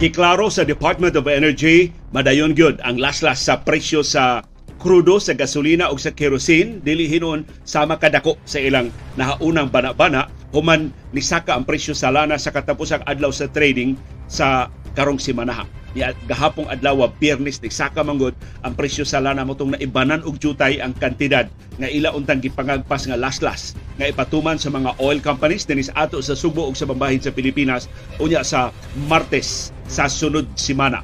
Giklaro sa Department of Energy, madayon gyud ang laslas sa presyo sa krudo sa gasolina o sa kerosene. Dili hinon sama kadako sa ilang nahaunang bana-bana. Human nisaka ang presyo sa lana sa katapusang adlaw sa trading sa karong simanaha. Ya, gahapong adlaw biyernes ni saka manggod ang presyo sa lana motong naibanan og jutay ang kantidad nga ila untang gipangagpas nga laslas nga ipatuman sa mga oil companies dinis ato sa Subo ug sa bambahin sa Pilipinas unya sa Martes sa sunod semana.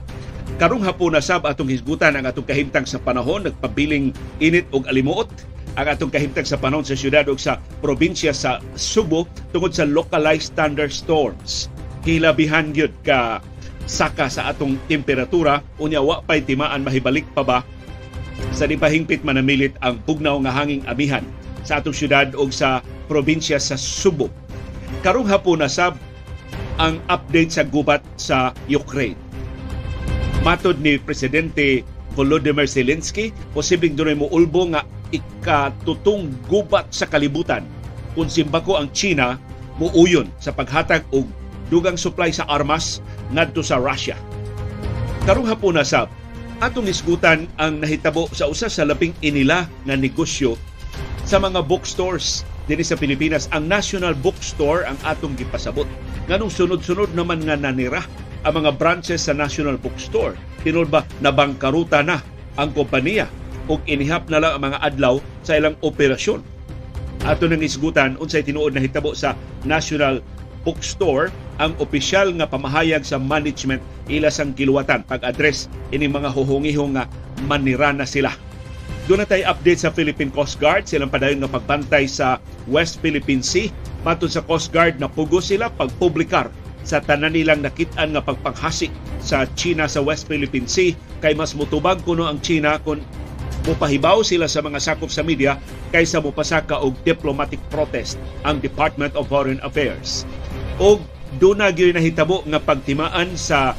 Karong hapon na sab atong hisgutan ang atong kahimtang sa panahon nagpabiling init og alimuot ang atong kahimtang sa panahon sa syudad ug sa probinsya sa Subo tungod sa localized thunderstorms. Hilabihan gyud ka saka sa atong temperatura unya wa pay timaan mahibalik pa ba sa dipahingpit manamilit ang bugnaw nga hanging amihan sa atong syudad o sa probinsya sa Subo. Karong hapon na sab ang update sa gubat sa Ukraine. Matod ni Presidente Volodymyr Zelensky, posibleng dunay mo ulbo nga ikatutong gubat sa kalibutan kung simbako ang China muuyon sa paghatag og dugang supply sa armas ngadto sa Russia. Karong hapon na sab atong isgutan ang nahitabo sa usa sa labing inila nga negosyo sa mga bookstores dinhi sa Pilipinas. Ang National Bookstore ang atong gipasabot. Nganong sunod-sunod naman nga nanira ang mga branches sa National Bookstore. Tinod ba nabangkaruta na ang kompanya ug inihap na lang ang mga adlaw sa ilang operasyon. Ato nang isgutan unsay tinuod na hitabo sa National Bookstore ang opisyal nga pamahayag sa management ila sang kiluwatan pag-address ini mga huhungihong nga manira na sila. Doon na tayo update sa Philippine Coast Guard. Silang padayon nga pagbantay sa West Philippine Sea. Matod sa Coast Guard, napugo sila pagpublikar sa tanan nilang nakitaan nga pagpanghasik sa China sa West Philippine Sea kay mas mutubag kuno ang China kung mupahibaw sila sa mga sakop sa media kaysa mupasaka og diplomatic protest ang Department of Foreign Affairs. Og doon na gyud nahitabo nga pagtimaan sa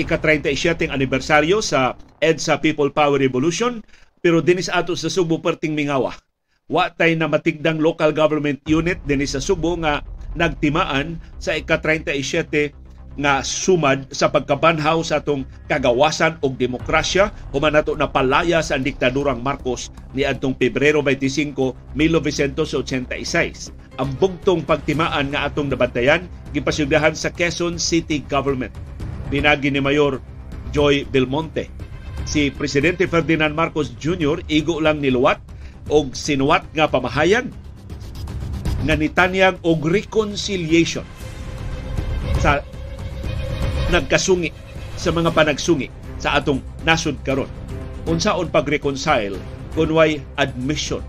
ika-37 anibersaryo sa EDSA People Power Revolution pero dinis ato sa Subo perting mingawa. Wa tay na matigdang local government unit dinis sa Subo nga nagtimaan sa ika-37 nga sumad sa pagkabanhaw sa atong kagawasan og demokrasya human nato napalaya sa diktadurang Marcos ni adtong Pebrero 25, 1986. Ang bugtong pagtimaan nga atong nabantayan gipasyudahan sa Quezon City Government. Pinagi ni Mayor Joy Belmonte. Si Presidente Ferdinand Marcos Jr. igo lang niluwat og sinuwat nga pamahayan nga nitanyag og reconciliation sa nagkasungi sa mga panagsungi sa atong nasod karon. Unsaon pag-reconcile kung way admission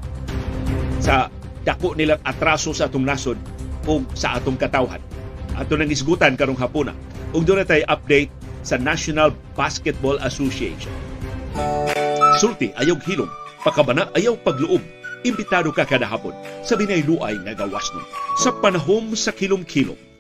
sa dako nilang atraso sa atong nasod o sa atong katawhan. Ato nang isgutan karong hapuna. Ug doon tay update sa National Basketball Association. Sulti ayaw hilom, pakabana ayaw pagluob. Imbitado ka kada hapon sa binayluay nga gawas nun. Sa panahom sa kilom-kilom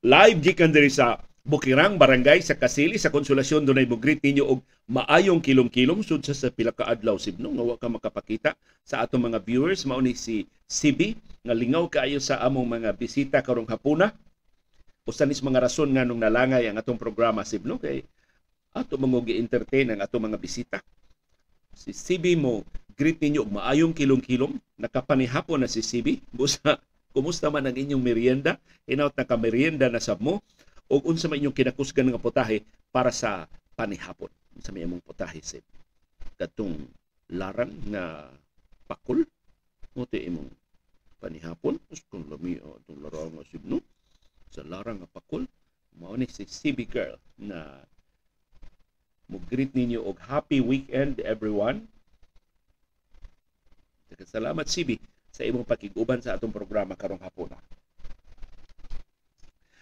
Live gikan diri sa Bukirang Barangay sa Kasili sa Konsolasyon dunay mugrit ninyo og maayong kilom-kilom sud sa pila ka adlaw sibno nga wa ka makapakita sa atong mga viewers mao ni si CB nga lingaw kaayo sa among mga bisita karong hapuna. Usa nis mga rason nga nung nalangay ang atong programa sibno kay ato mga gi-entertain ang atong mga bisita. Si CB mo greet ninyo og maayong kilom-kilom nakapanihapon na si CB busa Kumusta man ang inyong merienda? Inaut na ka merienda na sab mo? O unsa man inyong kinakusgan nga putahe para sa panihapon? Unsa may imong putahe sib? Katong larang na pakul? O ti imong panihapon? Kung lami o itong larang nga sib no? Sa larang nga pakul? Mao ni si CB Girl na mo greet ninyo og happy weekend everyone. Salamat CB sa imong pakiguban sa atong programa karong hapon.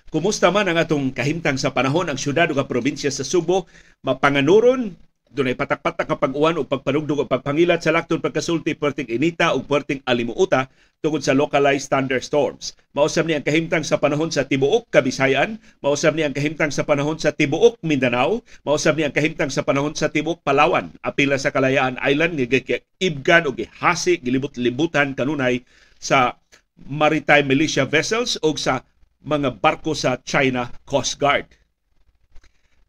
Kumusta man ang atong kahimtang sa panahon? Ang syudad ug probinsya sa Subo mapanganuron dunay patak-patak nga pag-uwan o pagpanugdog o pagpangilat sa lakton pagkasulti perting inita o perting alimuuta tungod sa localized thunderstorms. Mausab ni ang kahimtang sa panahon sa tibuok Kabisayan, mausab ni ang kahimtang sa panahon sa tibuok Mindanao, mausab ni ang kahimtang sa panahon sa tibuok Palawan, apila sa Kalayaan Island ibgan o gihasi gilibot-libutan kanunay sa maritime militia vessels o sa mga barko sa China Coast Guard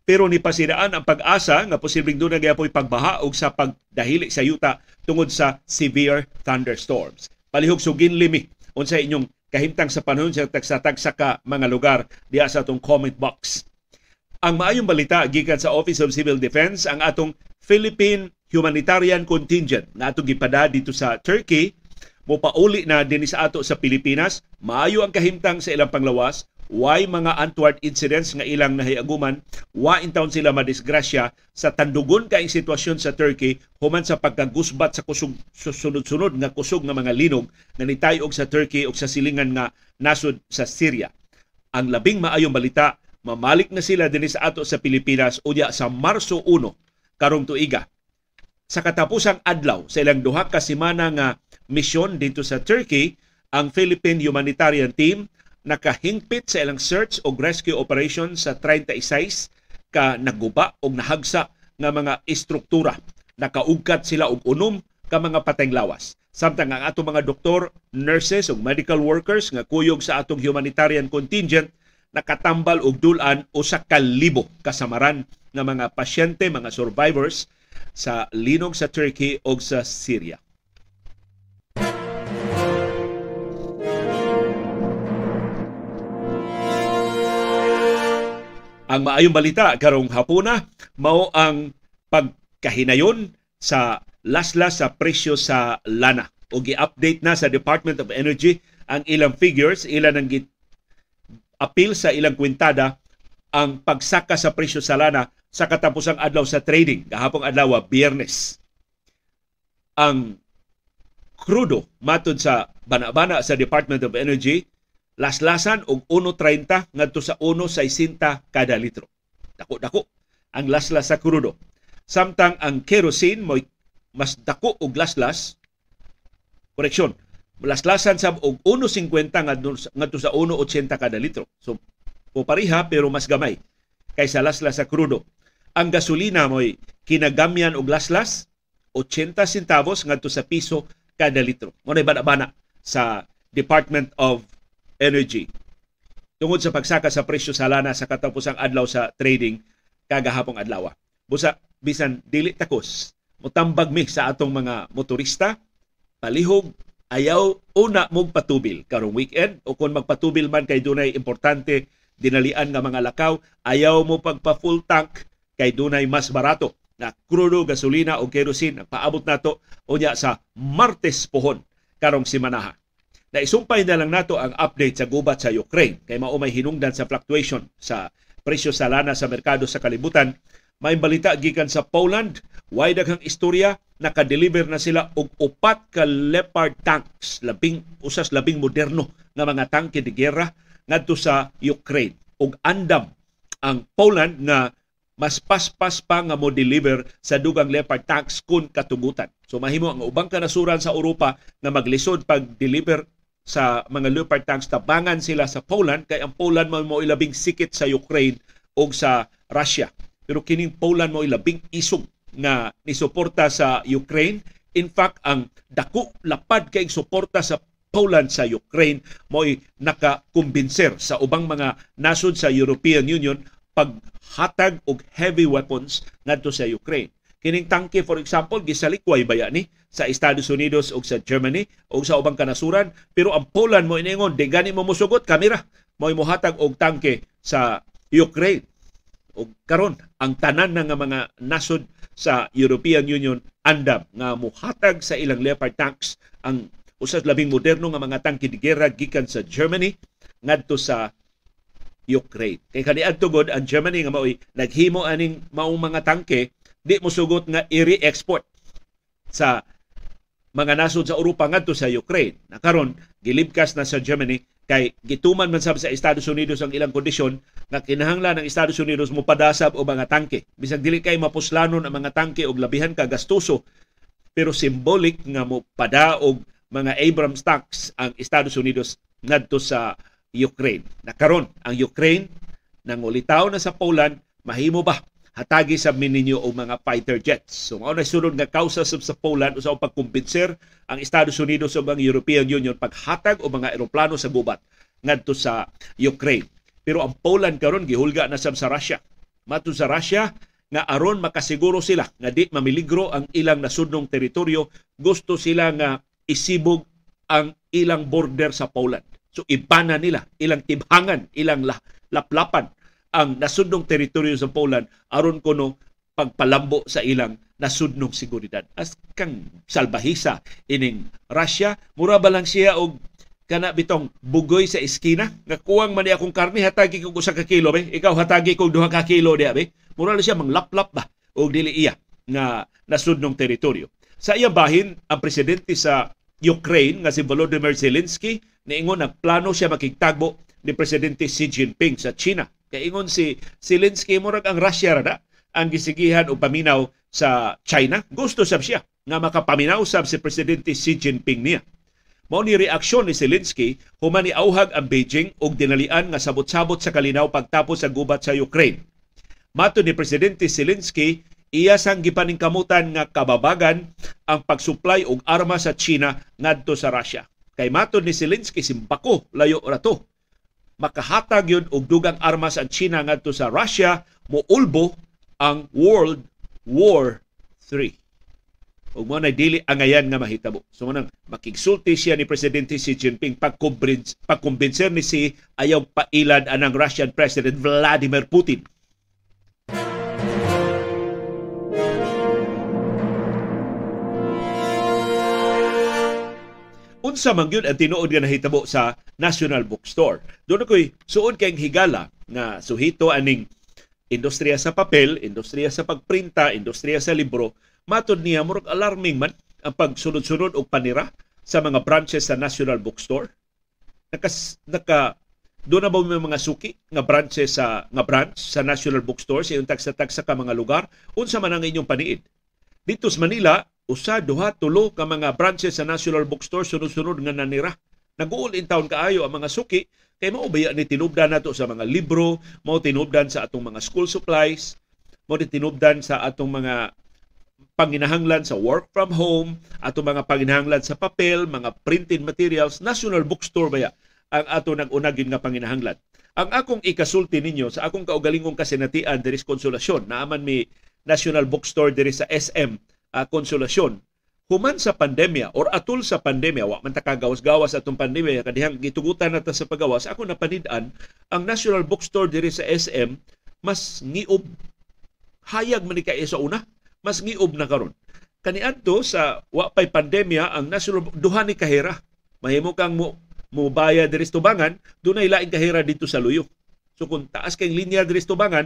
pero ni pasidaan ang pag-asa nga posibleng doon nagyapoy pagbaha og sa pagdahili sa yuta tungod sa severe thunderstorms. Palihog sugin limi unsa inyong kahimtang sa panahon sa tagsa-tagsa ka mga lugar diya sa atong comment box. Ang maayong balita gikan sa Office of Civil Defense ang atong Philippine Humanitarian Contingent nga atong gipada dito sa Turkey mo pauli na dinhi sa ato sa Pilipinas maayo ang kahimtang sa ilang panglawas why mga untoward incidents nga ilang nahiaguman, wa in town sila madisgrasya sa tandugon kaing sitwasyon sa Turkey human sa pagkagusbat sa kusog sunod-sunod nga kusog nga mga linog nga nitayog sa Turkey ug sa silingan nga nasod sa Syria. Ang labing maayong balita, mamalik na sila dinhi sa ato sa Pilipinas unya sa Marso 1 karong tuiga. Sa katapusang adlaw sa ilang duha ka semana nga misyon dito sa Turkey, ang Philippine Humanitarian Team nakahingpit sa ilang search o rescue operation sa 36 ka naguba o nahagsa nga mga istruktura. Nakaugkat sila og unom ka mga pateng lawas. Samtang ang atong mga doktor, nurses ug medical workers nga kuyog sa atong humanitarian contingent nakatambal og dulan usa ka libo kasamaran nga mga pasyente, mga survivors sa linog sa Turkey ug sa Syria. Ang maayong balita karong hapuna mao ang pagkahinayon sa laslas sa presyo sa lana. O gi-update na sa Department of Energy ang ilang figures, ilan ang appeal sa ilang kwintada ang pagsaka sa presyo sa lana sa katapusang adlaw sa trading, gahapong adlaw Biyernes. Ang krudo matod sa banabana sa Department of Energy laslasan og 1.30 ngadto sa 1.60 kada litro. Dako-dako ang laslas sa krudo. Samtang ang kerosene mo mas dako og laslas. Koreksyon, laslasan sa og 1.50 ngadto sa 1.80 kada litro. So po pariha pero mas gamay kaysa laslas sa krudo. Ang gasolina mo kinagamyan og laslas 80 centavos ngadto sa piso kada litro. Mo bana-bana sa Department of energy. Tungod sa pagsaka sa presyo sa lana sa katapusang adlaw sa trading kagahapong adlaw. Busa bisan dili takos mutambag mi sa atong mga motorista palihog ayaw una mong patubil karong weekend o kung magpatubil man kay dunay importante dinalian nga mga lakaw ayaw mo pagpa full tank kay dunay mas barato na krudo, gasolina o kerosene paabot nato unya sa Martes pohon karong simanaha. Naisumpay na lang nato ang update sa gubat sa Ukraine kay mao may hinungdan sa fluctuation sa presyo sa lana sa merkado sa kalibutan. May balita gikan sa Poland, way daghang istorya naka-deliver na sila og upat ka Leopard tanks, labing usas labing moderno nga mga tangke de gera ngadto sa Ukraine. Og andam ang Poland nga mas paspas pa nga mo deliver sa dugang Leopard tanks kun katugutan. So mahimo ang ubang kanasuran sa Europa nga maglisod pag deliver sa mga Leopard tanks tabangan sila sa Poland kay ang Poland mo mo ilabing sikit sa Ukraine o sa Russia. Pero kining Poland mo ilabing isog nga ni suporta sa Ukraine. In fact, ang dako lapad kay suporta sa Poland sa Ukraine mo'y nakakumbinser sa ubang mga nasod sa European Union paghatag og heavy weapons ngadto sa Ukraine. Kining tangke for example gisalikway baya ni sa Estados Unidos o sa Germany o sa ubang kanasuran pero ang Poland mo iningon di gani mo musugot kamera mo mohatag og tangke sa Ukraine. O karon ang tanan nga mga nasod sa European Union andam nga muhatag sa ilang Leopard tanks ang usas labing moderno nga mga tangke de gera gikan sa Germany ngadto sa Ukraine. Kay kaniadto god ang Germany nga mao'y naghimo aning maong mga tangke di mo sugot nga i-re-export sa mga nasod sa Europa ngadto sa Ukraine. Na karon gilibkas na sa Germany kay gituman man sab sa Estados Unidos ang ilang kondisyon nga kinahanglan ng Estados Unidos mo padasab o mga tangke bisag dili kay mapuslanon ang mga tangke og labihan ka gastuso pero symbolic nga mo padaog mga Abrams tanks ang Estados Unidos ngadto sa Ukraine. Nakaron ang Ukraine nangulitaw na sa Poland mahimo ba hatagi sa mininyo og mga fighter jets. So mao na sunod nga kausa sa Poland usa pagkumbinser ang Estados Unidos o ang European Union paghatag og mga eroplano sa gubat ngadto sa Ukraine. Pero ang Poland karon gihulga na sab sa Russia. Matud sa Russia nga aron makasiguro sila nga di mamiligro ang ilang nasudnong teritoryo, gusto sila nga isibog ang ilang border sa Poland. So ibana nila, ilang tibhangan, ilang laplapan ang nasudnong teritoryo sa Poland aron kuno pagpalambo sa ilang nasudnong seguridad. As kang salbahisa ining Russia, mura ba lang siya og kana bitong bugoy sa eskina? Nga kuwang man akong karne hatagi ko usa ka kilo be. Ikaw hatagi ko duha ka kilo di be. Mura siya manglaplap ba? Og dili iya nga nasudnong teritoryo. Sa iyang bahin ang presidente sa Ukraine nga si Volodymyr Zelensky niingon plano siya makigtagbo ni presidente Xi Jinping sa China. Kay ingon si Zelensky murag ang Russia rada ang gisigihan o paminaw sa China. Gusto sab siya nga makapaminaw sab si presidente Xi Jinping niya. Mao ni reaksyon ni Zelensky human ni auhag ang Beijing og dinalian nga sabot-sabot sa kalinaw pagtapos sa gubat sa Ukraine. Mato ni presidente Zelensky iya sang gipaningkamutan nga kababagan ang pagsuplay og armas sa China ngadto sa Russia. Kay matod ni Zelensky simbako layo rato. Makahatag yun og dugang armas ang China ngadto sa Russia moulbo ang World War 3. Ug mo na dili angayan nga mahitabo. So manang makigsulti siya ni presidente Xi Jinping pagkumbinser ni si ayaw pailad anang Russian President Vladimir Putin unsa man gyud ang tinuod nga nahitabo sa National Bookstore. Doon ako'y suod kay higala nga suhito aning industriya sa papel, industriya sa pagprinta, industriya sa libro, matod niya murag alarming man ang pagsunod-sunod og panira sa mga branches sa National Bookstore. Nakas, naka doon na ba may mga suki nga branches sa nga branch sa National Bookstore sa iyong tagsa-tagsa ka mga lugar unsa man ang inyong paniid. Dito sa Manila, usa duha tulo ka mga branches sa National Bookstore sunod-sunod nga nanira. Nag-uul in town kaayo ang mga suki kay mao baya ni tinubdan nato sa mga libro, mao tinubdan sa atong mga school supplies, mao tinubdan sa atong mga panginahanglan sa work from home, atong mga panginahanglan sa papel, mga printed materials, National Bookstore baya ang ato nag-unagin nga panginahanglan. Ang akong ikasulti ninyo sa akong kaugalingong kasinatian diri sa konsolasyon, naaman mi National Bookstore diri sa SM uh, konsolasyon. Human sa pandemya or atul sa pandemya wa man ta kagawas-gawas atong pandemya kadihang gitugutan nata sa pagawas ako napanid-an ang National Bookstore diri sa SM mas ngiob hayag man kay sa una mas ngiob na karon. Kaniadto sa wa pay pandemya ang National duha ni kahera. Mahimo kang mo bayad diri tubangan dunay laing kahera dito sa Luyo. So kung taas kay linya diri tubangan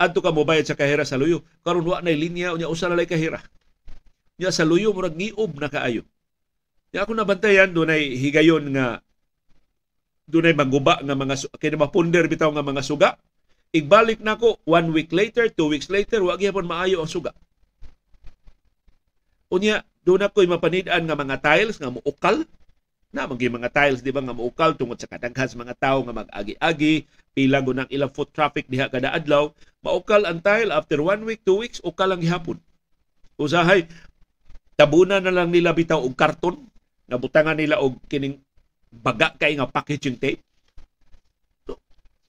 adto ka mo bayad sa kahera sa Luyo. Karon wa na linya unya usa na lay kahera Nya sa luyo murag niob na kaayo. Nya ako nabantayan dunay higayon nga dunay maguba nga mga kay mapunder bitaw nga mga suga. Igbalik nako one week later, two weeks later, wa gyapon maayo ang suga. Unya, doon ako'y mapanidaan nga mga tiles nga muukal na mga mga tiles di ba nga muukal tungod sa kadaghan mga tawo nga mag-agi-agi pila gunang ilang foot traffic diha kada adlaw maukal ang tile after one week two weeks ukal ang gihapon usahay tabunan na lang nila bitaw og karton. Nga butangan nila og kining baga kay nga packaging tape.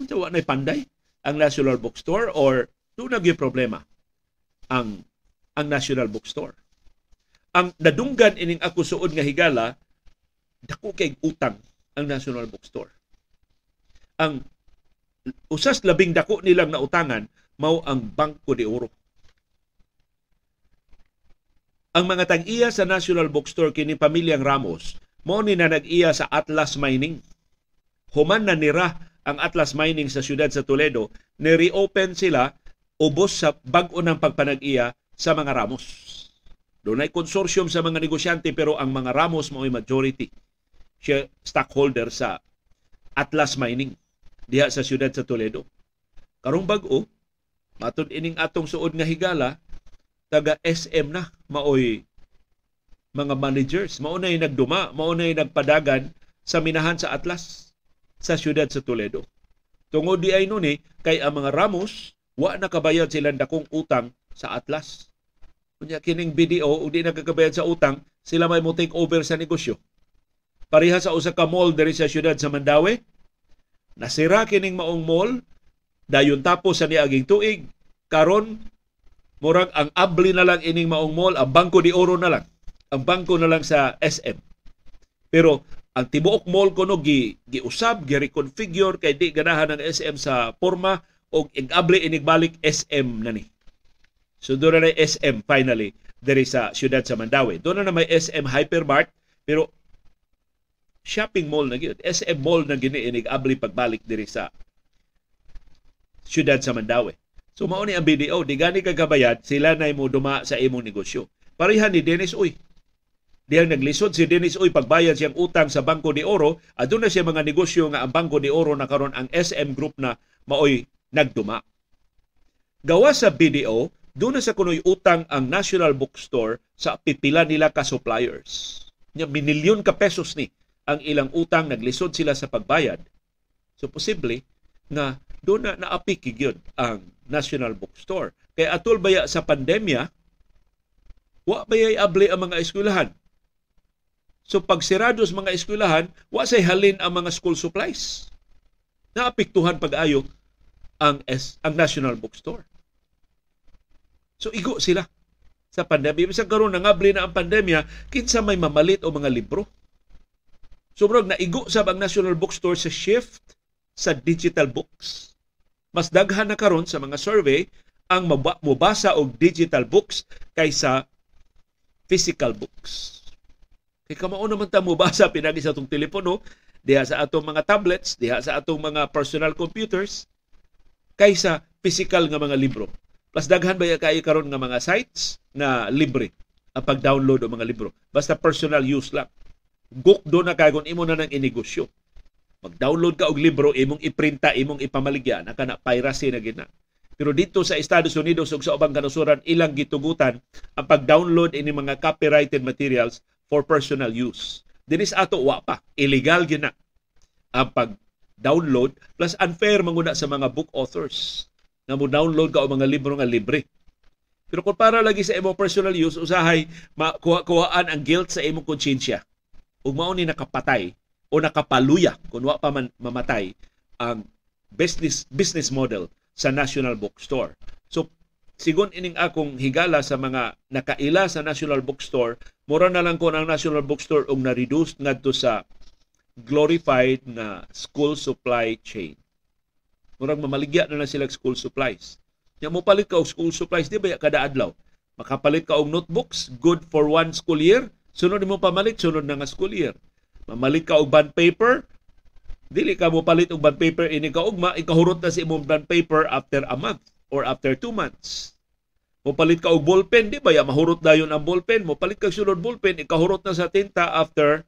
So wa nay panday. Ang National Bookstore or doon nagyo problema ang ang National Bookstore. Ang nadunggan ining ako suod nga higala dako kay utang ang National Bookstore. Ang usas labing dako nilang nautangan mao ang Bangko de Oro ang mga tag-iya sa National Bookstore kini pamilyang Ramos mo ni na nag-iya sa Atlas Mining. Human na nira ang Atlas Mining sa siyudad sa Toledo, ni-reopen sila ubos sa bag-o ng pagpanag-iya sa mga Ramos. Doon ay konsorsyum sa mga negosyante pero ang mga Ramos mo ay majority siya stockholder sa Atlas Mining diha sa siyudad sa Toledo. Karong bag-o, matud ining atong suod nga higala, taga SM na maoy mga managers. Maunay nagduma, maunay nagpadagan sa minahan sa Atlas sa siyudad sa Toledo. Tungod di ay nun eh, kay ang mga Ramos, wa nakabayad silang dakong utang sa Atlas. Kunya kining BDO, ug di nakakabayad sa utang, sila may mo take over sa negosyo. Pareha sa usa ka mall diri sa siyudad sa Mandawi, nasira kining maong mall, dayon tapos sa niaging tuig, karon murag ang abli na lang ining maong mall, ang Bangko de Oro na lang. Ang bangko na lang sa SM. Pero ang tibuok mall kuno gi giusab gi reconfigure kay di ganahan ng SM sa forma og igabli inigbalik SM na ni. So doon na SM finally diri sa siyudad sa Mandawi. Doon na, na may SM Hypermart pero shopping mall na gyud. SM mall na gini inigabli pagbalik diri sa siyudad sa Mandawi. So mao ni ang BDO, di gani kagabayad, sila na mo duma sa imong negosyo. Pareha ni Dennis Uy, Diyang naglisod si Dennis Uy pagbayad siyang utang sa Bangko de Oro, aduna siya mga negosyo nga ang Bangko de Oro na karon ang SM Group na maoy nagduma. Gawa sa BDO, doon na sa kunoy utang ang National Bookstore sa pipila nila ka suppliers. Minilyon ka pesos ni ang ilang utang naglisod sila sa pagbayad. So posible nga doon na naapikig yun ang National Bookstore. Kaya atol baya sa pandemya, wa bayay abli ang mga eskwelahan So pag sirado sa mga eskwelahan, wa say halin ang mga school supplies. Naapektuhan pag-ayo ang S, ang National Bookstore. So igo sila sa pandemya. Bisag karon nangabli na ang pandemya, kinsa may mamalit o mga libro. Sobrang naigo sa ang National Bookstore sa shift sa digital books. Mas daghan na karon sa mga survey ang mabasa og digital books kaysa physical books. Kay kamao naman ta mo basa pinagi sa atong telepono, diha sa atong mga tablets, diha sa atong mga personal computers kaysa physical nga mga libro. Plus daghan ba kay karon nga mga sites na libre ang pag-download o mga libro. Basta personal use lang. Guk do na kagon imo na nang inegosyo. Mag-download ka og libro, imong iprinta, imong ipamaligya, na kana piracy na gina. Pero dito sa Estados Unidos ug sa ubang kanusuran ilang gitugutan ang pag-download ini mga copyrighted materials for personal use. Dinis ato wa pa illegal gyud na ang pag-download plus unfair manguna sa mga book authors na mo download ka og mga libro nga libre. Pero kung para lagi sa imong personal use, usahay makuhaan ang guilt sa imong konsyensya. Ug mao ni nakapatay o nakapaluya kung wa pa man mamatay ang business business model sa National Bookstore. So sigon ining akong higala sa mga nakaila sa National Bookstore, mura na lang ko ang National Bookstore og na-reduce ngadto sa glorified na school supply chain. Murag mamaligya na lang sila school supplies. Nya mo palit ka og school supplies di ba kada adlaw? Makapalit ka og notebooks, good for one school year. Sunod mo pamalit, sunod na nga school year. Mamalit ka og bond paper, dili ka mo palit og bond paper ini ka ugma, ikahurot na si imong bond paper after a month or after two months. Mopalit ka og ballpen, di ba? Ya, mahurot dayon ang ballpen. Mopalit ka sulod ballpen, ikahurot na sa tinta after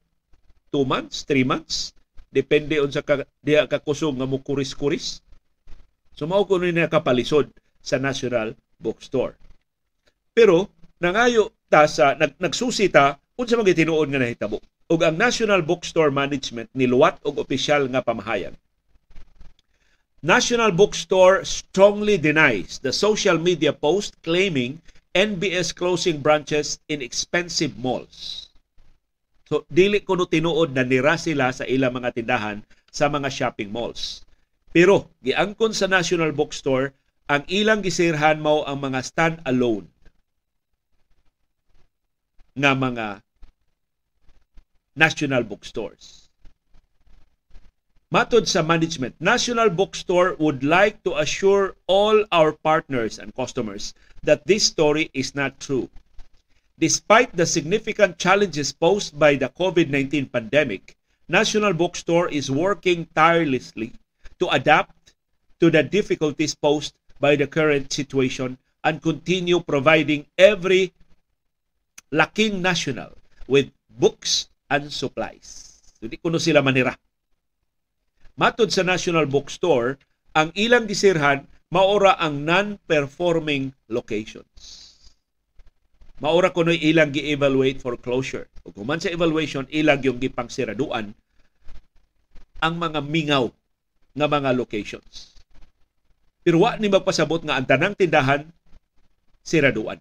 two months, three months. Depende on sa ka, diha ka kusog nga mo kuris-kuris. So mao ko ni nakapalisod sa National Bookstore. Pero nangayo ta sa nag, nagsusi unsa man tinuod nga nahitabo. Ug ang National Bookstore Management niluwat og opisyal nga pamahayan National Bookstore strongly denies the social media post claiming NBS closing branches in expensive malls. So dili kuno tinuod na nira sila sa ilang mga tindahan sa mga shopping malls. Pero giangkon sa National Bookstore ang ilang gisirhan mao ang mga stand-alone nga mga national bookstores. Matod sa management, National Bookstore would like to assure all our partners and customers that this story is not true. Despite the significant challenges posed by the COVID-19 pandemic, National Bookstore is working tirelessly to adapt to the difficulties posed by the current situation and continue providing every laking national with books and supplies. Hindi kuno sila manira Matod sa National Bookstore, ang ilang gisirhan maora ang non-performing locations. Maura kuno'y ilang gi-evaluate for closure. Ug human sa evaluation, ilang yung gipangsiraduan ang mga mingaw nga mga locations. Pero wa ni magpasabot nga ang tanang tindahan siraduan.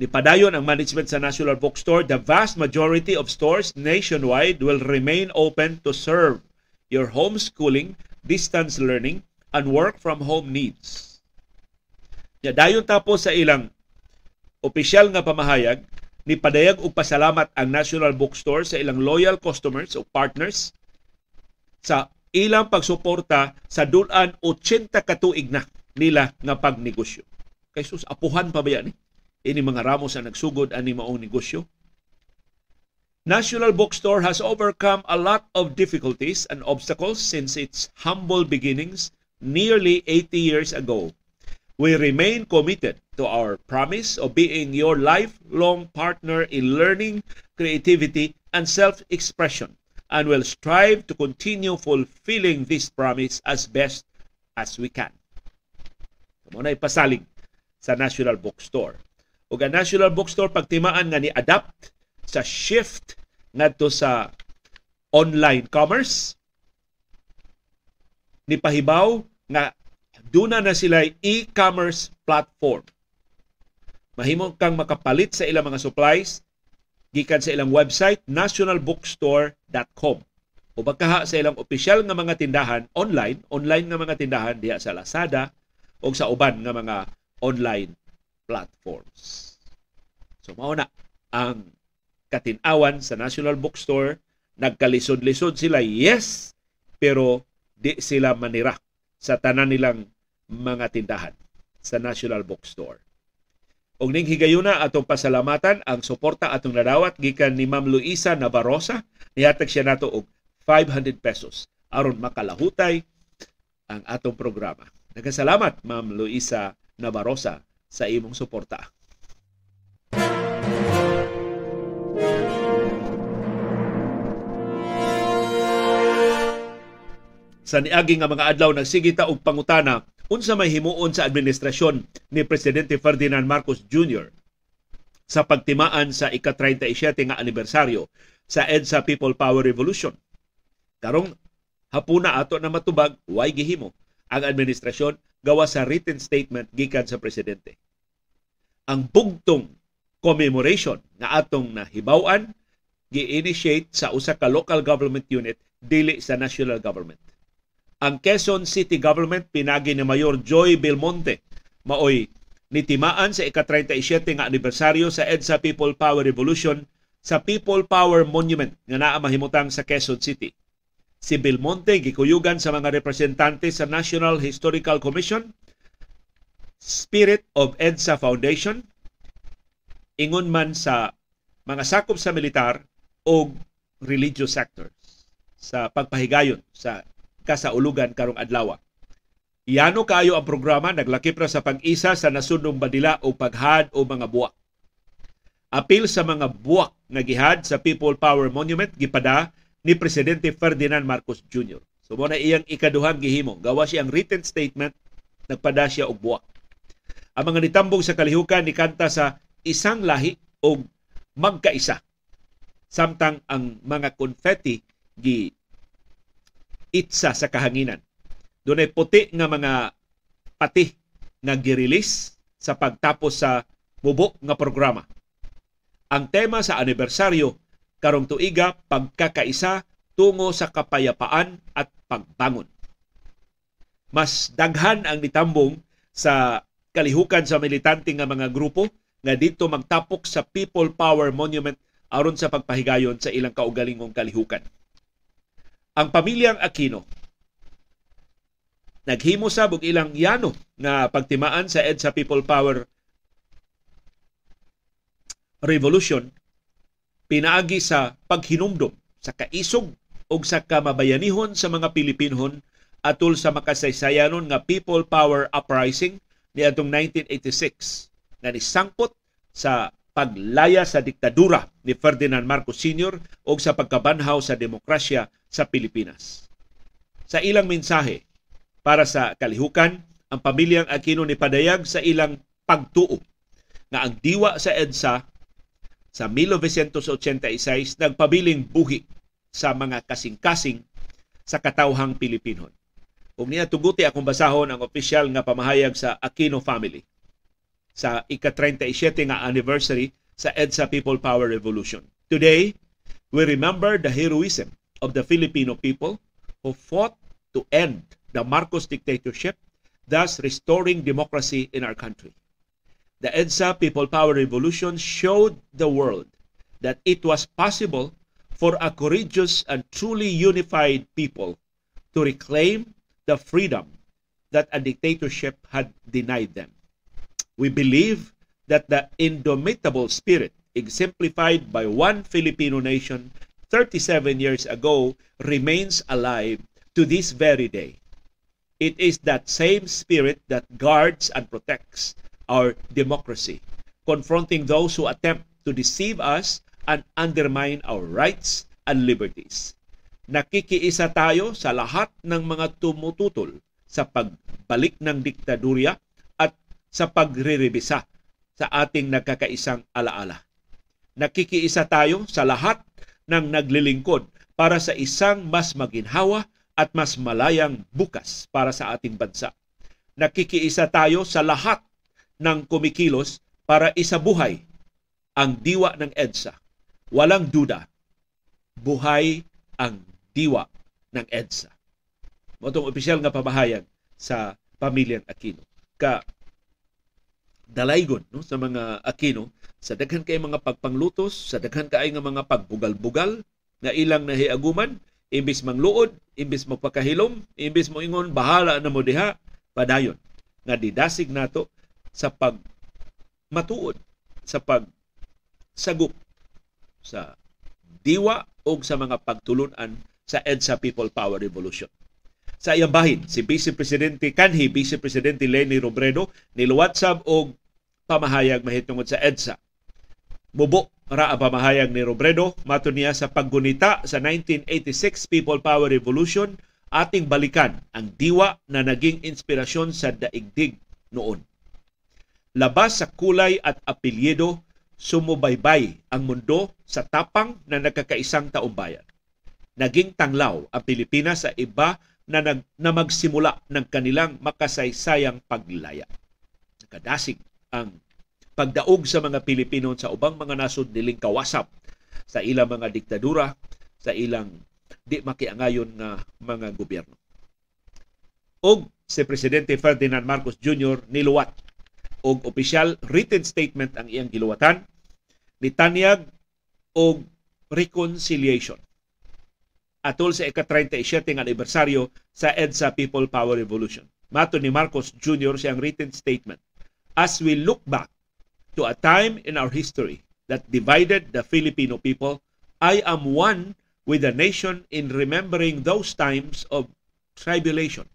Ni padayon ang management sa National Bookstore, the vast majority of stores nationwide will remain open to serve your homeschooling, distance learning, and work from home needs. Ya dayon tapos sa ilang opisyal nga pamahayag ni padayag og pasalamat ang National Bookstore sa ilang loyal customers o partners sa ilang pagsuporta sa dulan 80 katuig na nila nga pagnegosyo. Kay apuhan pa ba yan eh? Ini mga ramos ang nagsugod ani maong negosyo. National Bookstore has overcome a lot of difficulties and obstacles since its humble beginnings nearly 80 years ago We remain committed to our promise of being your lifelong partner in learning, creativity, and self-expression and will strive to continue fulfilling this promise as best as we can. Muna ipasalig sa National Bookstore. O ang National Bookstore pagtimaan nga ni-adapt sa shift ngadto sa online commerce ni pahibaw nga Duna na sila e-commerce platform. Mahimo kang makapalit sa ilang mga supplies gikan sa ilang website nationalbookstore.com o bakaha sa ilang opisyal nga mga tindahan online, online nga mga tindahan diha sa Lazada o sa uban nga mga online platforms. So mao na ang katinawan sa National Bookstore nagkalisod-lisod sila yes pero di sila manira sa tanan nilang mga tindahan sa National Bookstore. Og ning higayuna atong pasalamatan ang suporta atong nadawat gikan ni Ma'am Luisa Navarrosa nihatag siya nato og 500 pesos aron makalahutay ang atong programa. Nagasalamat Ma'am Luisa Navarrosa sa imong suporta. Sa niagi nga mga adlaw nagsige ta og pangutana unsa may himuon sa administrasyon ni Presidente Ferdinand Marcos Jr. sa pagtimaan sa ika-37 nga anibersaryo sa EDSA People Power Revolution. Karong hapuna ato na matubag, way gihimo ang administrasyon gawa sa written statement gikan sa presidente. Ang bugtong commemoration nga atong nahibaw-an gi-initiate sa usa ka local government unit dili sa national government ang Quezon City Government pinagi ni Mayor Joy Belmonte maoy nitimaan sa ika-37 nga anibersaryo sa EDSA People Power Revolution sa People Power Monument nga naa mahimutang sa Quezon City. Si Belmonte gikuyugan sa mga representante sa National Historical Commission, Spirit of EDSA Foundation, ingon man sa mga sakop sa militar o religious sectors sa pagpahigayon sa kasaulugan karong adlaw. Iyano kaayo ang programa naglakip ra sa pag-isa sa nasudnong badila o paghad o mga buwak. Apil sa mga buwak nga gihad sa People Power Monument gipada ni Presidente Ferdinand Marcos Jr. So mo iyang ikaduhang gihimo. Gawa siyang written statement, nagpada siya og buwak. Ang mga nitambong sa kalihukan ni kanta sa isang lahi o magkaisa. Samtang ang mga confetti gi itsa sa kahanginan. Doon ay puti nga mga pati nga girelease sa pagtapos sa mubo nga programa. Ang tema sa anibersaryo karong tuiga pagkakaisa tungo sa kapayapaan at pagbangon. Mas daghan ang nitambong sa kalihukan sa militante nga mga grupo nga dito magtapok sa People Power Monument aron sa pagpahigayon sa ilang kaugalingong kalihukan. Ang pamilyang Aquino naghimo sa og ilang yano nga pagtimaan sa EDSA People Power Revolution pinaagi sa paghinumdom sa kaisog o sa kamabayanihon sa mga Pilipinhon atol sa makasaysayanon nga People Power Uprising ni atong 1986 nga nisangpot sa paglaya sa diktadura ni Ferdinand Marcos Sr. o sa pagkabanhaw sa demokrasya sa Pilipinas. sa ilang mensahe para sa kalihukan ang pamilyang Aquino ni padayag sa ilang pagtuo nga ang diwa sa EDSA sa 1986 nagpabiling buhi sa mga kasing-kasing sa katawhang Pilipinon. Kung niya tuguti akong basahon ang opisyal nga pamahayag sa Aquino family sa ika-37 nga anniversary sa EDSA People Power Revolution. Today, we remember the heroism of the Filipino people who fought to end the Marcos dictatorship, thus restoring democracy in our country. The EDSA People Power Revolution showed the world that it was possible for a courageous and truly unified people to reclaim the freedom that a dictatorship had denied them. We believe that the indomitable spirit exemplified by one Filipino nation 37 years ago remains alive to this very day. It is that same spirit that guards and protects our democracy, confronting those who attempt to deceive us and undermine our rights and liberties. Nakikiisa tayo sa lahat ng mga tumututol sa pagbalik ng diktadurya at sa pagrerebisa sa ating nagkakaisang alaala. Nakikiisa tayo sa lahat ng naglilingkod para sa isang mas maginhawa at mas malayang bukas para sa ating bansa. Nakikiisa tayo sa lahat ng kumikilos para isabuhay ang diwa ng EDSA. Walang duda, buhay ang diwa ng EDSA. Motong opisyal nga pamahayag sa pamilyang Aquino. Ka dalaygon no sa mga Aquino sa daghan kay mga pagpanglutos, sa daghan kay nga mga pagbugal-bugal nga ilang nahiaguman, imbis mangluod, imbis magpakahilom, imbis mo ingon bahala na mo diha, padayon nga didasig nato sa pag matuod sa pag sagup sa diwa o sa mga pagtulunan sa EDSA People Power Revolution. Sa iyang bahin, si Vice Presidente kanhi Vice Presidente Lenny Robredo niluwatsab og pamahayag mahitungod sa EDSA. Mubo ra ang pamahayag ni Robredo mato niya sa paggunita sa 1986 People Power Revolution ating balikan ang diwa na naging inspirasyon sa daigdig noon. Labas sa kulay at apelyido, sumubaybay ang mundo sa tapang na nagkakaisang taumbayan. Naging tanglaw ang Pilipinas sa iba na, nag, na magsimula ng kanilang makasaysayang paglaya. Nakadasig ang pagdaog sa mga Pilipino sa ubang mga nasod niling kawasap sa ilang mga diktadura, sa ilang di makiangayon nga mga gobyerno. Og si Presidente Ferdinand Marcos Jr. niluwat og opisyal written statement ang iyang giluwatan nitanyag og reconciliation atol sa ika-37 nga anibersaryo sa EDSA People Power Revolution. Mato ni Marcos Jr. siyang written statement. As we look back to a time in our history that divided the Filipino people, I am one with the nation in remembering those times of tribulation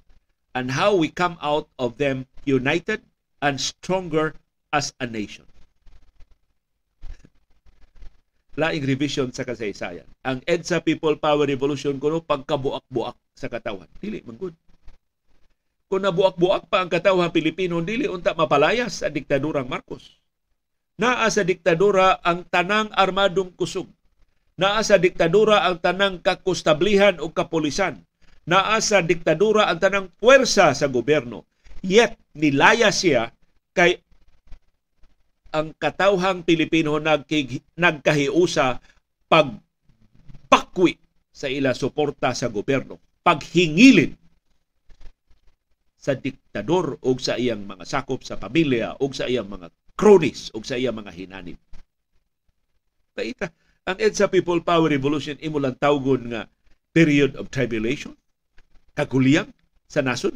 and how we come out of them united and stronger as a nation. Laing revision sa kasaysayan. Ang EDSA People Power Revolution kuno pagkabuak-buak sa katawan. Dili man good. Kung nabuak-buak pa ang katawan Pilipino, dili unta mapalayas sa diktadurang Marcos. Naa sa diktadura ang tanang armadong kusog. Naa sa diktadura ang tanang kakustablihan o kapulisan. Naa sa diktadura ang tanang puwersa sa gobyerno Yet, nilaya siya kay ang katawhang Pilipino nagkig, nagkahiusa pagpakwi sa ila suporta sa gobyerno, paghingilin sa diktador o sa iyang mga sakop sa pamilya o sa iyang mga cronies o sa iyang mga hinanim. Paita, ang EDSA People Power Revolution imo lang tawgon nga period of tribulation, kaguliyang sa nasod?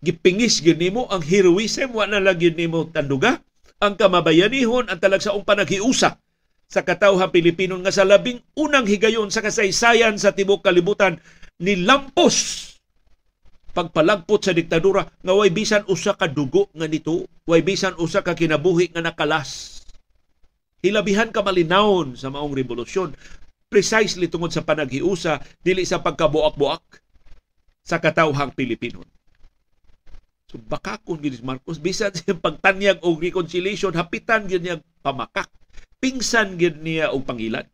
Gipingis gyud nimo ang heroism wa na lang gyud nimo tanduga. Ang kamabayanihon ang talagsaong panaghiusa sa katawhan Pilipino nga sa labing unang higayon sa kasaysayan sa tibok kalibutan ni lampos pagpalagpot sa diktadura nga way bisan usa ka dugo nga nito way bisan usa ka kinabuhi nga nakalas hilabihan ka malinawon sa maong revolusyon precisely tungod sa panaghiusa dili sa pagkabuak-buak sa katawhang Pilipino. So baka kung gid Marcos bisan siya pagtanyag og reconciliation hapitan gyud niya pamakak. Pingsan gyud niya og pangilan.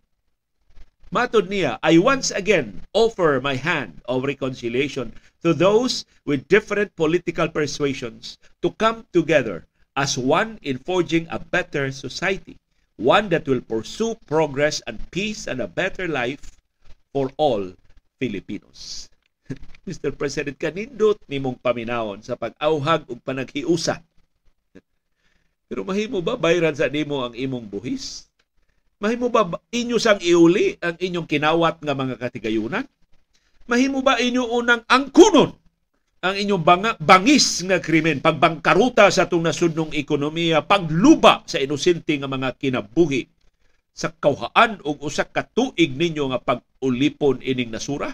Matod niya, I once again offer my hand of reconciliation to those with different political persuasions to come together as one in forging a better society, one that will pursue progress and peace and a better life for all Filipinos. Mr. President, kanindot nimong paminawon sa pag-auhag ug panaghiusa. Pero mahimo ba bayran sa nimo ang imong buhis? Mahimo ba inyo sang iuli ang inyong kinawat nga mga katigayunan? Mahimo ba inyo unang angkunon ang inyong banga, bangis nga krimen, pagbangkaruta sa itong nasudnong ekonomiya, pagluba sa inosente nga mga kinabuhi sa kauhaan o usak katuig ninyo nga pag-ulipon ining nasura?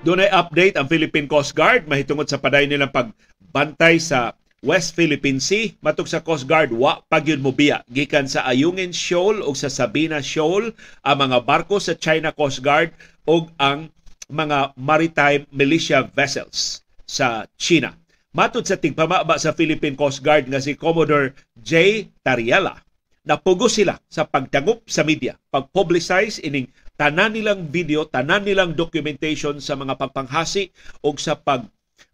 Doon ay update ang Philippine Coast Guard mahitungod sa paday nilang pagbantay sa West Philippine Sea. Matuk sa Coast Guard, wa pagyud mo biya. Gikan sa Ayungin Shoal o sa Sabina Shoal, ang mga barko sa China Coast Guard o ang mga maritime militia vessels sa China. Matod sa tigpamaba sa Philippine Coast Guard nga si Commodore J. Tariela, napugo sila sa pagdangop sa media, pag-publicize ining tanan nilang video, tanan nilang documentation sa mga pagpanghasi o sa pag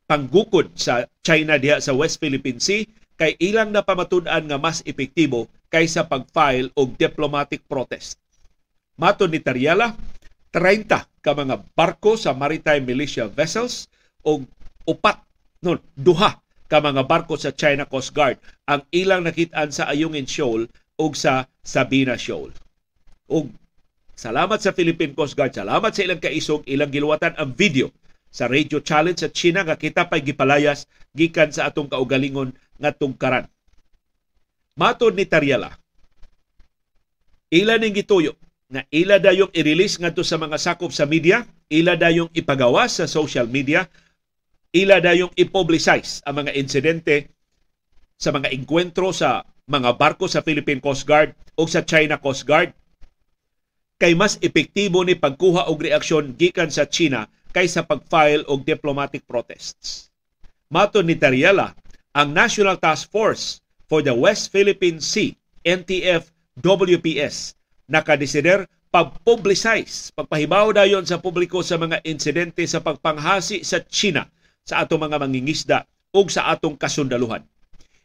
panggukod sa China diha sa West Philippine Sea kay ilang na pamatud-an nga mas epektibo kaysa pag-file og diplomatic protest. Mato ni Tariala, 30 ka mga barko sa maritime militia vessels o upat no duha ka mga barko sa China Coast Guard ang ilang nakitaan sa Ayungin Shoal ug sa Sabina Shoal. Ug Salamat sa Philippine Coast Guard. Salamat sa ilang kaisog, ilang giluwatan ang video sa radio challenge sa China nga kita pay gipalayas gikan sa atong kaugalingon nga tungkaran. Matod ni Tariela, ila ning gituyo nga ila dayong i-release ngadto sa mga sakop sa media, ila dayong ipagawas sa social media, ila dayong i-publicize ang mga insidente sa mga engkwentro sa mga barko sa Philippine Coast Guard o sa China Coast Guard kay mas epektibo ni pagkuha og reaksyon gikan sa China kaysa pag-file og diplomatic protests. Mato ni Tariela, ang National Task Force for the West Philippine Sea, NTF WPS, nakadesider pag-publicize, pagpahibaw dayon sa publiko sa mga insidente sa pagpanghasi sa China sa atong mga mangingisda ug sa atong kasundaluhan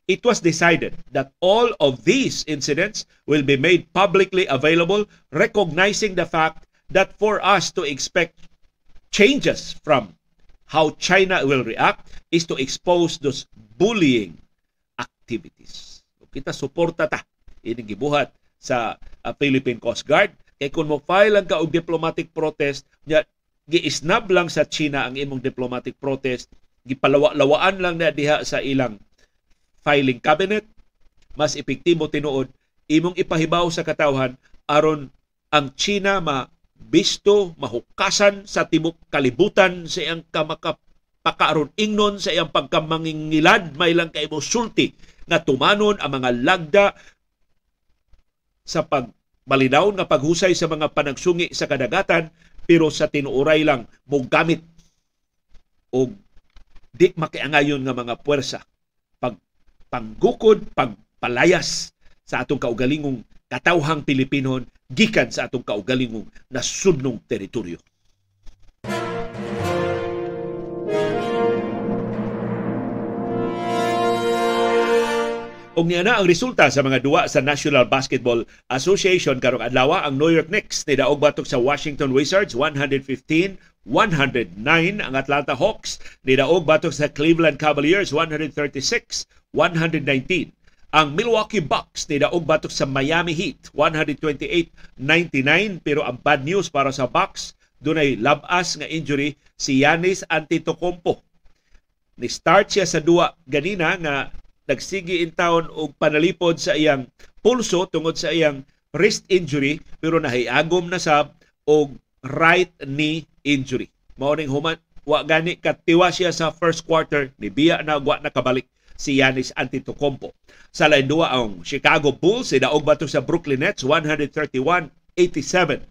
it was decided that all of these incidents will be made publicly available, recognizing the fact that for us to expect changes from how China will react is to expose those bullying activities. Kita suporta ta. Ining gibuhat sa uh, Philippine Coast Guard. Kay kung mo file ang ka og diplomatic protest nya giisnab lang sa China ang imong diplomatic protest. Gipalawa-lawaan lang na diha sa ilang filing cabinet, mas epektibo tinuod imong ipahibaw sa katawhan aron ang China ma bisto mahukasan sa tibok kalibutan sa iyang kamakapakaaron ingnon sa iyang pagkamangingilad may lang kay sulti nga tumanon ang mga lagda sa pagbalinaw nga paghusay sa mga panagsungi sa kadagatan pero sa tinuoray lang mo gamit og di makiangayon nga mga puwersa panggukod, pagpalayas sa atong kaugalingong katawhang Pilipinon gikan sa atong kaugalingong nasudnong teritoryo. Og niya na ang resulta sa mga duwa sa National Basketball Association karong adlaw ang New York Knicks ni daog batok sa Washington Wizards 115 109 ang Atlanta Hawks ni daog batok sa Cleveland Cavaliers 136 119. Ang Milwaukee Bucks ni daog batok sa Miami Heat 128-99 pero ang bad news para sa Bucks dunay labas nga injury si Yanis Antetokounmpo. Ni start siya sa duwa ganina nga nagsigi in town og panalipod sa iyang pulso tungod sa iyang wrist injury pero nahiagom na sab og right knee injury. Mao ning human wa gani katiwa siya sa first quarter ni biya na wa nakabalik si Yanis Antetokounmpo. Sa lain duwa ang Chicago Bulls daog batok sa Brooklyn Nets 131-87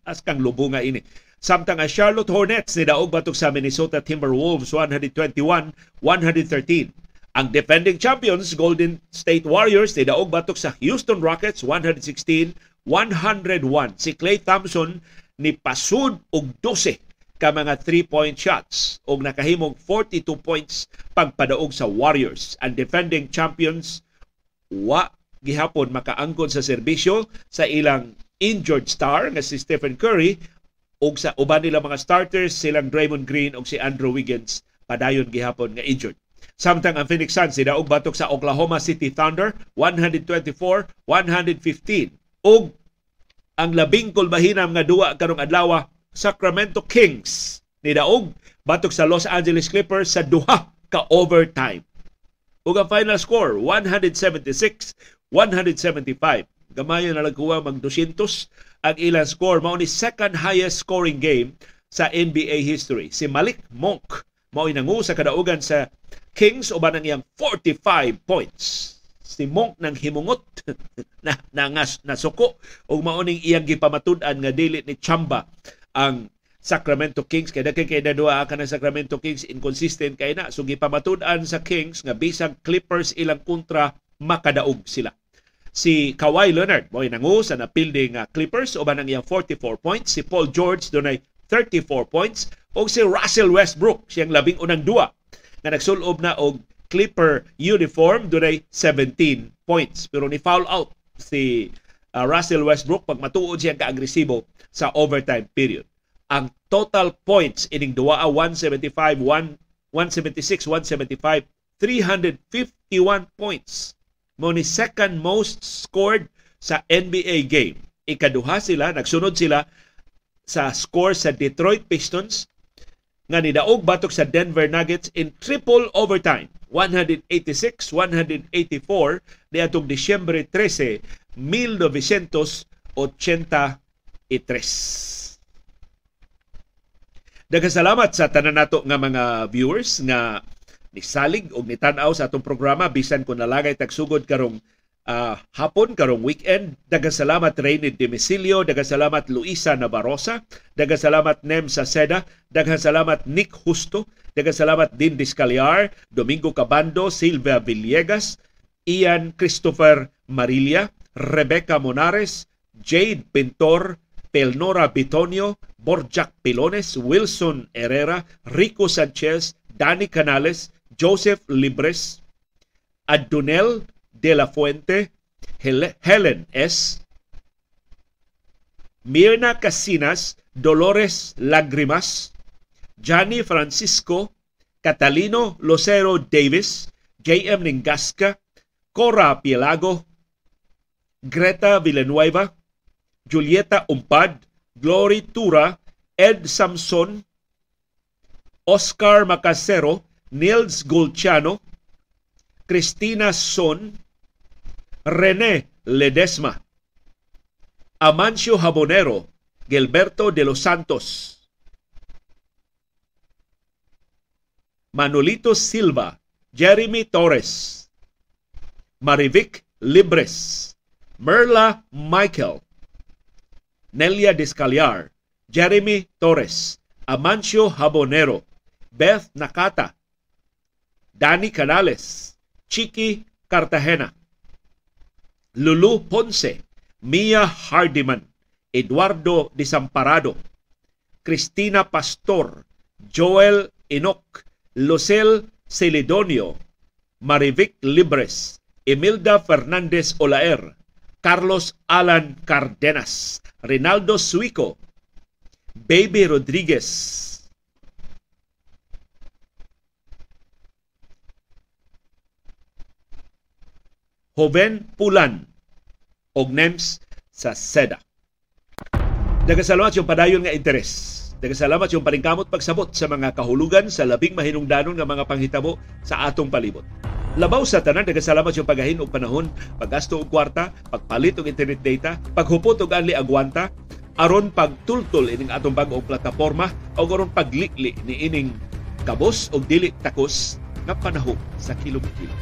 as kang lubunga ini. Samtang ang Charlotte Hornets daog batok sa Minnesota Timberwolves 121-113. Ang defending champions Golden State Warriors daog batok sa Houston Rockets 116-101. Si Klay Thompson ni pasud og 12 ka mga three-point shots o nakahimong 42 points pagpadaog sa Warriors. Ang defending champions wa gihapon makaangkon sa serbisyo sa ilang injured star nga si Stephen Curry ug sa uban nila mga starters silang Draymond Green ug si Andrew Wiggins padayon gihapon nga injured. Samtang ang Phoenix Suns sila og batok sa Oklahoma City Thunder 124-115 ug ang labing kulbahinam nga duwa karong adlaw Sacramento Kings ni daog batok sa Los Angeles Clippers sa duha ka overtime. Ug ang final score 176-175. Gamayo na lagkuha mag 200 ang ilang score mao ni second highest scoring game sa NBA history. Si Malik Monk mao nangu sa kadaugan sa Kings uban ang iyang 45 points si Monk nang himungot na nangas nasuko ug mao ning iyang gipamatud-an nga dili ni Chamba ang Sacramento Kings. Kay dagkay kay nadua ka ng Sacramento Kings inconsistent kay na. So gipamatud-an sa Kings nga bisag Clippers ilang kontra makadaog sila. Si Kawhi Leonard mo nangu sa napildi nga Clippers uban ang iyang 44 points? Si Paul George dunay 34 points. O si Russell Westbrook siyang labing unang duwa nga nagsulob na og Clipper uniform dunay 17 points. Pero ni foul out si uh, Russell Westbrook pag matuod siya ka-agresibo sa overtime period. Ang total points ining duwa 175, 1, 176, 175, 351 points. Mo ni second most scored sa NBA game. Ikaduha sila, nagsunod sila sa score sa Detroit Pistons nga nidaog batok sa Denver Nuggets in triple overtime 186-184 niadtong Disyembre 13 1983. Daghang salamat sa tanan nato nga mga viewers nga nisalig og nitan-aw sa atong programa bisan kung nalagay tagsugod karong uh, hapon karong weekend. Daghang salamat Rainy Demisilio, daghang salamat Luisa Navarrosa, daghang salamat Nem Saceda, daghang salamat Nick Justo, daghang salamat Din Discaliar, Domingo Cabando, Silvia Villegas, Ian Christopher Marilia, Rebecca Monares, Jade Pintor, Pelnora Bitonio, Borjak Pilones, Wilson Herrera, Rico Sanchez, Danny Canales, Joseph Libres, Adunel de la Fuente, Helen S., Mirna Casinas, Dolores Lagrimas, Johnny Francisco, Catalino Lucero Davis, J.M. Ningasca, Cora Pielago, Greta Villanueva, Julieta Umpad, Glory Tura, Ed Samson, Oscar Macasero, Nils Golciano, Cristina Son, René Ledesma, Amancio Habonero, Gilberto de los Santos, Manolito Silva, Jeremy Torres, Marivic Libres, Merla Michael, Nelia Descaliar, Jeremy Torres, Amancio Habonero, Beth Nakata, Danny Canales, Chiki Cartagena, Lulu Ponce, Mia Hardiman, Eduardo Desamparado, Cristina Pastor, Joel Enoch, Lucel Celidonio, Marivic Libres, Emilda Fernandez Olaer, Carlos Alan Cardenas, Rinaldo Suico, Baby Rodriguez, Joven Pulan, og NEMS sa SEDA. Nagasalamat yung padayon nga interes. Nagasalamat yung paningkamot pagsabot sa mga kahulugan sa labing mahinungdanon nga mga panghitabo sa atong palibot. Labaw sa tanan nagasalamat yung pagahin og panahon, paggasto og kwarta, pagpalit og internet data, paghupot og anli agwanta, aron pagtultol ining atong bag-ong plataporma o aron paglikli ni ining kabos og dili takos nga panahon sa kilom-kilom.